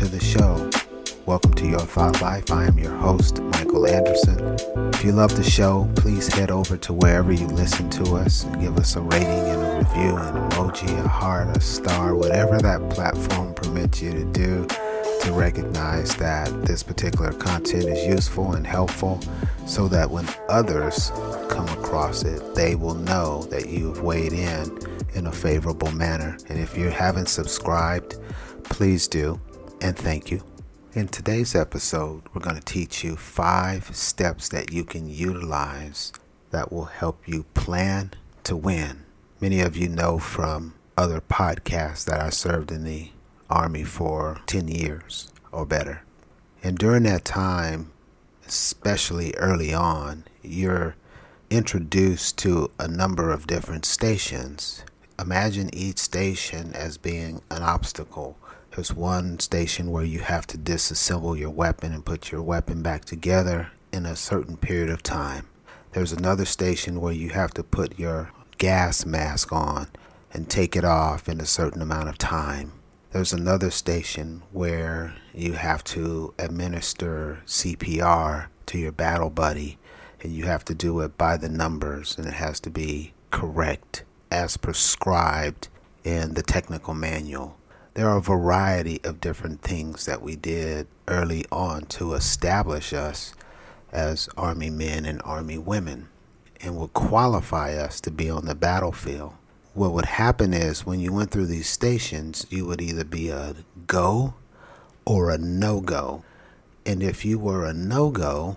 to the show. Welcome to Your Thought Life. I am your host, Michael Anderson. If you love the show, please head over to wherever you listen to us and give us a rating and a review, an emoji, a heart, a star, whatever that platform permits you to do to recognize that this particular content is useful and helpful so that when others come across it, they will know that you've weighed in in a favorable manner. And if you haven't subscribed, please do. And thank you. In today's episode, we're going to teach you five steps that you can utilize that will help you plan to win. Many of you know from other podcasts that I served in the Army for 10 years or better. And during that time, especially early on, you're introduced to a number of different stations. Imagine each station as being an obstacle. There's one station where you have to disassemble your weapon and put your weapon back together in a certain period of time. There's another station where you have to put your gas mask on and take it off in a certain amount of time. There's another station where you have to administer CPR to your battle buddy, and you have to do it by the numbers, and it has to be correct as prescribed in the technical manual. There are a variety of different things that we did early on to establish us as Army men and Army women and would qualify us to be on the battlefield what would happen is when you went through these stations, you would either be a go or a no go. And if you were a no go,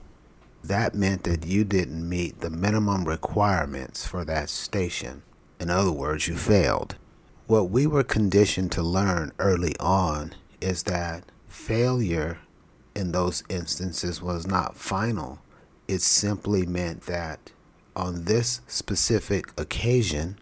that meant that you didn't meet the minimum requirements for that station. In other words, you failed. What we were conditioned to learn early on is that failure in those instances was not final. It simply meant that on this specific occasion,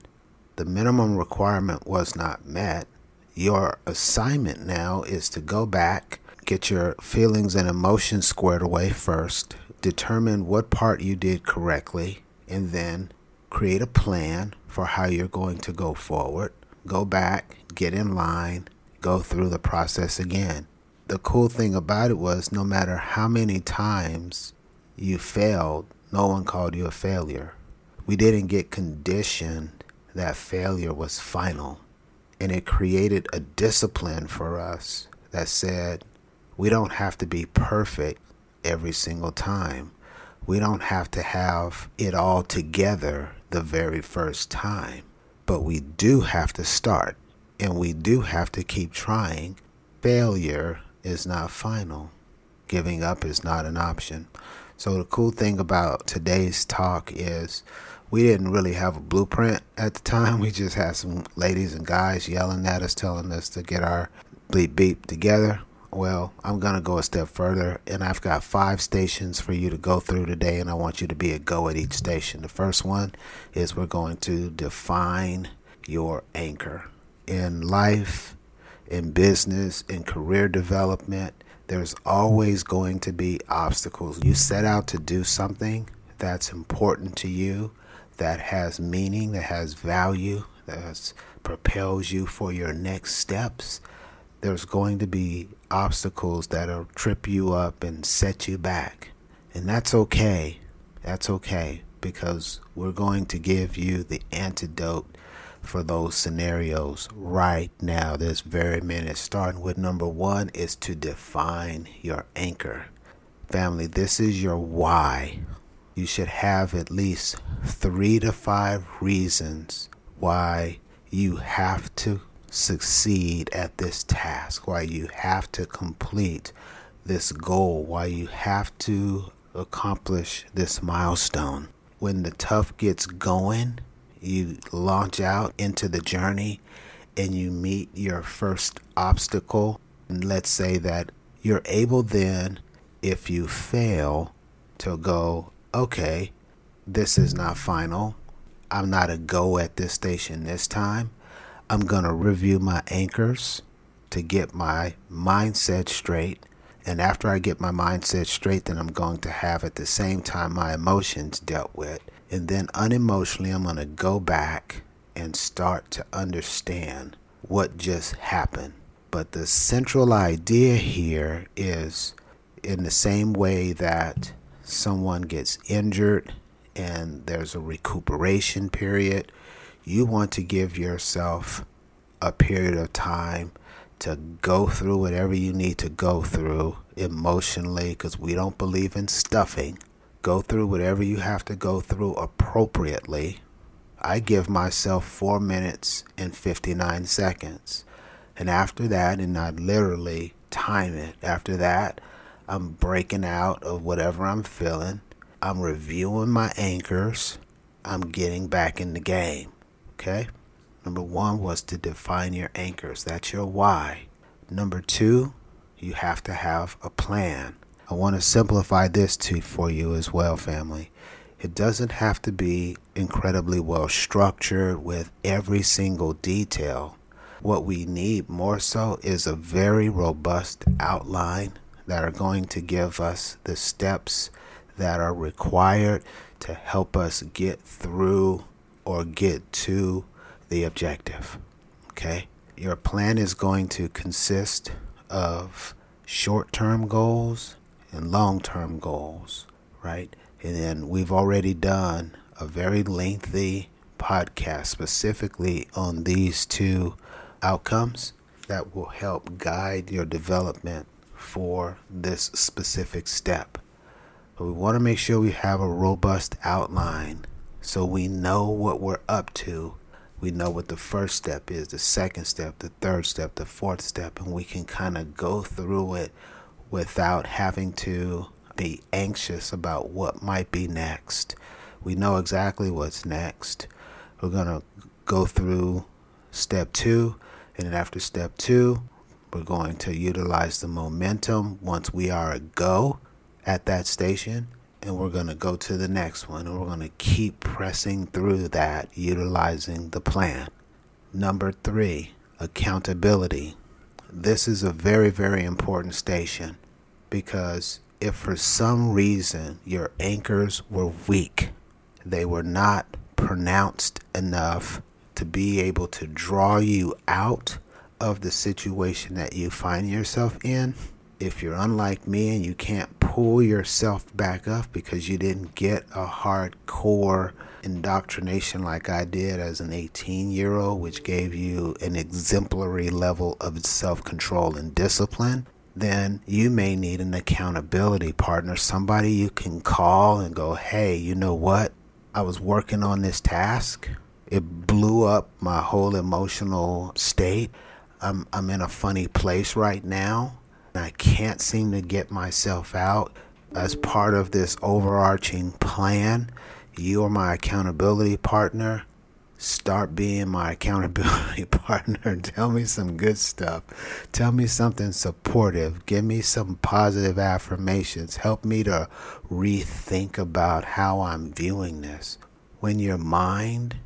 the minimum requirement was not met, your assignment now is to go back, get your feelings and emotions squared away first, determine what part you did correctly, and then create a plan for how you're going to go forward. Go back, get in line, go through the process again. The cool thing about it was no matter how many times you failed, no one called you a failure. We didn't get conditioned that failure was final. And it created a discipline for us that said, we don't have to be perfect every single time. We don't have to have it all together the very first time. But we do have to start and we do have to keep trying. Failure is not final, giving up is not an option. So, the cool thing about today's talk is we didn't really have a blueprint at the time. We just had some ladies and guys yelling at us, telling us to get our bleep beep together. Well, I'm going to go a step further, and I've got five stations for you to go through today, and I want you to be a go at each station. The first one is we're going to define your anchor. In life, in business, in career development, there's always going to be obstacles. You set out to do something that's important to you that has meaning, that has value, that propels you for your next steps, there's going to be obstacles that'll trip you up and set you back. And that's okay. That's okay because we're going to give you the antidote for those scenarios right now, this very minute. Starting with number one is to define your anchor. Family, this is your why you should have at least three to five reasons why you have to succeed at this task, why you have to complete this goal, why you have to accomplish this milestone. When the tough gets going, you launch out into the journey and you meet your first obstacle. And let's say that you're able then, if you fail, to go, okay, this is not final. I'm not a go at this station this time. I'm going to review my anchors to get my mindset straight. And after I get my mindset straight, then I'm going to have at the same time my emotions dealt with. And then unemotionally, I'm going to go back and start to understand what just happened. But the central idea here is in the same way that someone gets injured and there's a recuperation period, you want to give yourself a period of time to go through whatever you need to go through emotionally because we don't believe in stuffing. Go through whatever you have to go through appropriately. I give myself four minutes and 59 seconds. And after that, and I literally time it, after that, I'm breaking out of whatever I'm feeling. I'm reviewing my anchors. I'm getting back in the game. Okay? Number one was to define your anchors. That's your why. Number two, you have to have a plan. I want to simplify this for you as well, family. It doesn't have to be incredibly well structured with every single detail. What we need more so is a very robust outline that are going to give us the steps that are required to help us get through or get to the objective. Okay? Your plan is going to consist of short term goals and long term goals, right? And then we've already done a very lengthy podcast specifically on these two outcomes that will help guide your development for this specific step. But we want to make sure we have a robust outline so we know what we're up to we know what the first step is, the second step, the third step, the fourth step, and we can kind of go through it without having to be anxious about what might be next. We know exactly what's next. We're going to go through step two, and then after step two, we're going to utilize the momentum once we are a go at that station and we're going to go to the next one and we're going to keep pressing through that utilizing the plan. Number three, accountability. This is a very, very important station because if for some reason your anchors were weak, they were not pronounced enough to be able to draw you out of the situation that you find yourself in, if you're unlike me and you can't pull yourself back up because you didn't get a hardcore indoctrination like I did as an 18 year old, which gave you an exemplary level of self control and discipline, then you may need an accountability partner, somebody you can call and go, hey, you know what? I was working on this task. It blew up my whole emotional state. I'm, I'm in a funny place right now I can't seem to get myself out as part of this overarching plan. You are my accountability partner. Start being my accountability partner. Tell me some good stuff. Tell me something supportive. Give me some positive affirmations. Help me to rethink about how I'm viewing this. When your mind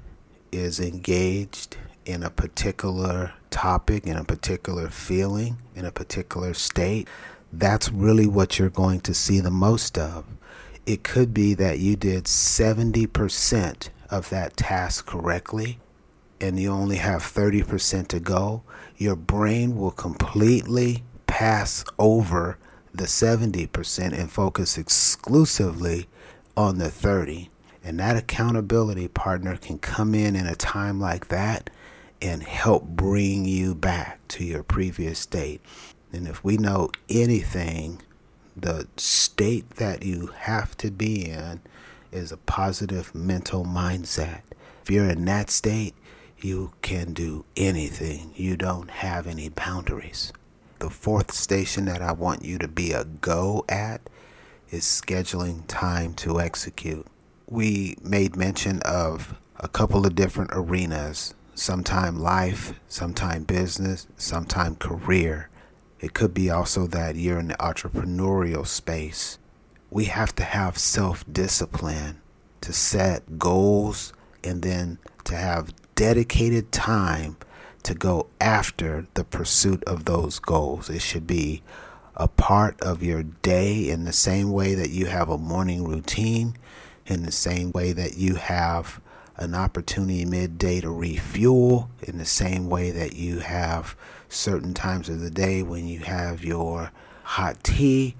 is engaged in a particular topic, in a particular feeling, in a particular state, that's really what you're going to see the most of. It could be that you did 70% of that task correctly and you only have 30% to go. Your brain will completely pass over the 70% and focus exclusively on the 30. And that accountability partner can come in in a time like that and help bring you back to your previous state. And if we know anything, the state that you have to be in is a positive mental mindset. If you're in that state, you can do anything. You don't have any boundaries. The fourth station that I want you to be a go at is scheduling time to execute. We made mention of a couple of different arenas sometime life, sometime business, sometime career. It could be also that you're in the entrepreneurial space. We have to have self discipline to set goals and then to have dedicated time to go after the pursuit of those goals. It should be a part of your day in the same way that you have a morning routine, in the same way that you have an opportunity midday to refuel in the same way that you have certain times of the day when you have your hot tea.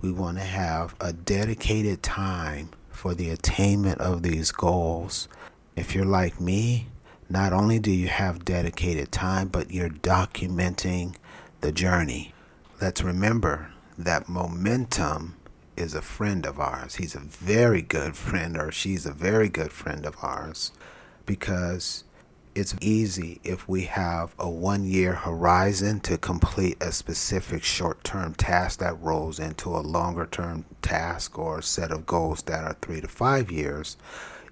We want to have a dedicated time for the attainment of these goals. If you're like me, not only do you have dedicated time, but you're documenting the journey. Let's remember that momentum is a friend of ours. He's a very good friend, or she's a very good friend of ours, because it's easy if we have a one year horizon to complete a specific short term task that rolls into a longer term task or set of goals that are three to five years.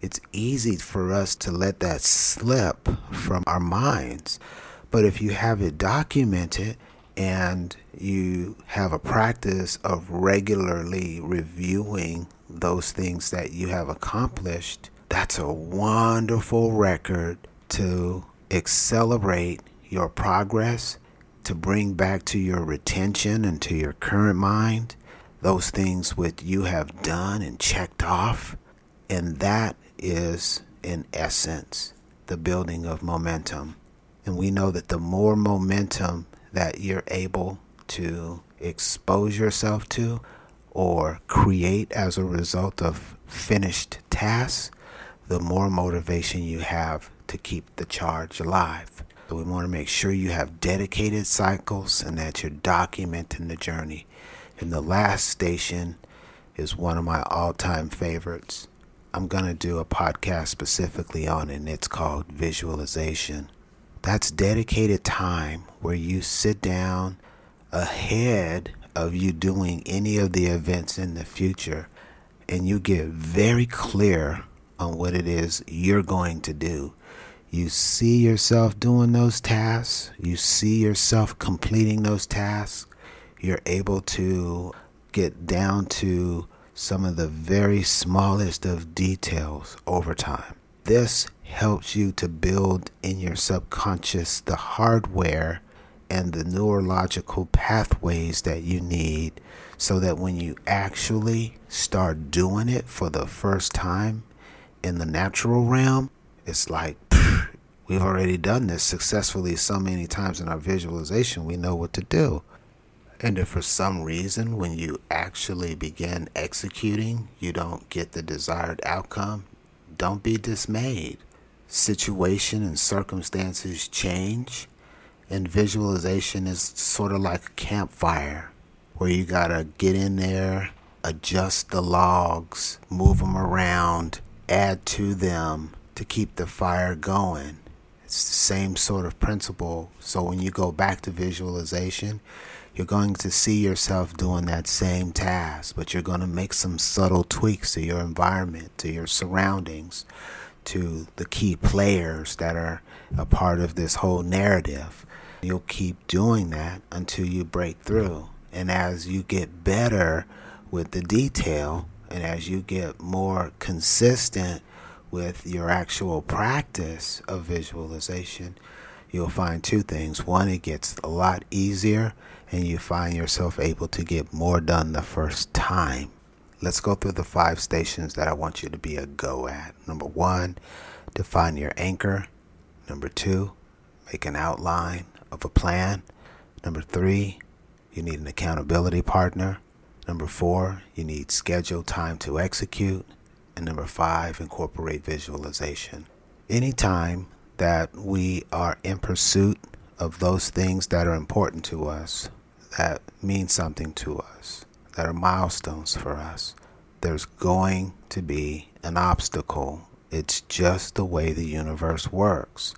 It's easy for us to let that slip from our minds. But if you have it documented and you have a practice of regularly reviewing those things that you have accomplished, that's a wonderful record to accelerate your progress, to bring back to your retention and to your current mind those things which you have done and checked off. And that is, in essence, the building of momentum. And we know that the more momentum that you're able to expose yourself to or create as a result of finished tasks, the more motivation you have to keep the charge alive. So we want to make sure you have dedicated cycles and that you're documenting the journey. And the last station is one of my all time favorites. I'm going to do a podcast specifically on it, and it's called Visualization. That's dedicated time where you sit down ahead of you doing any of the events in the future and you get very clear on what it is you're going to do. You see yourself doing those tasks, you see yourself completing those tasks. You're able to get down to some of the very smallest of details over time. This helps you to build in your subconscious the hardware and the neurological pathways that you need so that when you actually start doing it for the first time in the natural realm, it's like we've already done this successfully so many times in our visualization, we know what to do. And if for some reason, when you actually begin executing, you don't get the desired outcome, don't be dismayed. Situation and circumstances change, and visualization is sort of like a campfire where you gotta get in there, adjust the logs, move them around, add to them to keep the fire going. It's the same sort of principle. So when you go back to visualization, you're going to see yourself doing that same task, but you're going to make some subtle tweaks to your environment, to your surroundings, to the key players that are a part of this whole narrative. You'll keep doing that until you break through. And as you get better with the detail, and as you get more consistent with your actual practice of visualization, you'll find two things. One, it gets a lot easier, and you find yourself able to get more done the first time. Let's go through the five stations that I want you to be a go at. Number one, define your anchor. Number two, make an outline of a plan. Number three, you need an accountability partner. Number four, you need scheduled time to execute. And number five, incorporate visualization. Anytime that we are in pursuit of those things that are important to us, that mean something to us, that are milestones for us, there's going to be an obstacle. It's just the way the universe works.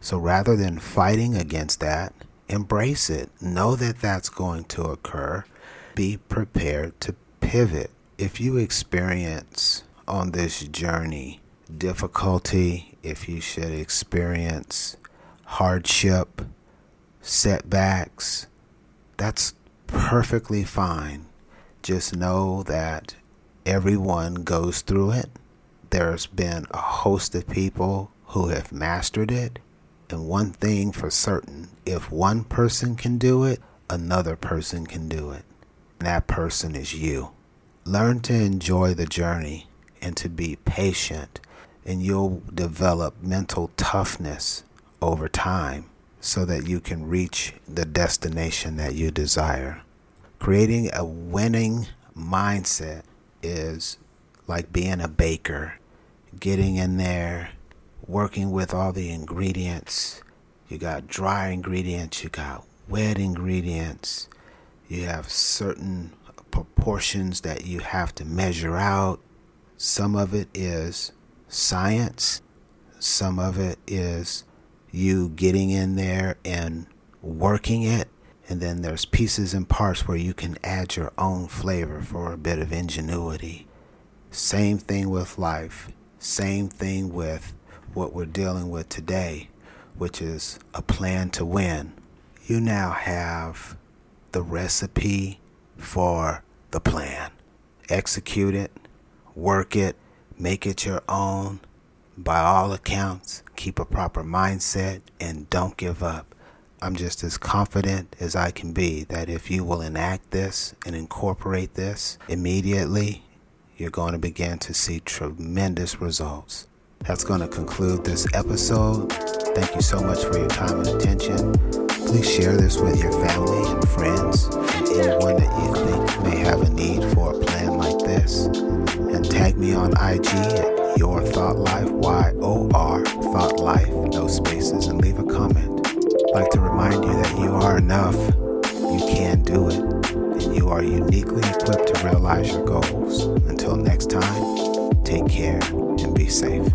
So rather than fighting against that, embrace it. Know that that's going to occur. Be prepared to pivot. If you experience on this journey difficulty, if you should experience hardship, setbacks, that's perfectly fine. Just know that everyone goes through it. There's been a host of people who have mastered it. And one thing for certain if one person can do it, another person can do it. And that person is you. Learn to enjoy the journey and to be patient and you'll develop mental toughness over time so that you can reach the destination that you desire. Creating a winning mindset is like being a baker, getting in there, working with all the ingredients. You got dry ingredients, you got wet ingredients, you have certain proportions that you have to measure out. Some of it is science, some of it is you getting in there and working it. And then there's pieces and parts where you can add your own flavor for a bit of ingenuity. Same thing with life. Same thing with what we're dealing with today, which is a plan to win. You now have the recipe for the plan. Execute it, work it, make it your own. By all accounts, keep a proper mindset and don't give up. I'm just as confident as I can be that if you will enact this and incorporate this immediately, you're going to begin to see tremendous results. That's going to conclude this episode. Thank you so much for your time and attention. Please share this with your family and friends and anyone that you think may have a need for a plan like this. And tag me on IG at Your Thought Life, Y O R Thought Life, no spaces, and leave a comment. I'd like to remind you that you are enough, you can do it, and you are uniquely equipped to realize your goals. Until next time, take care and be safe.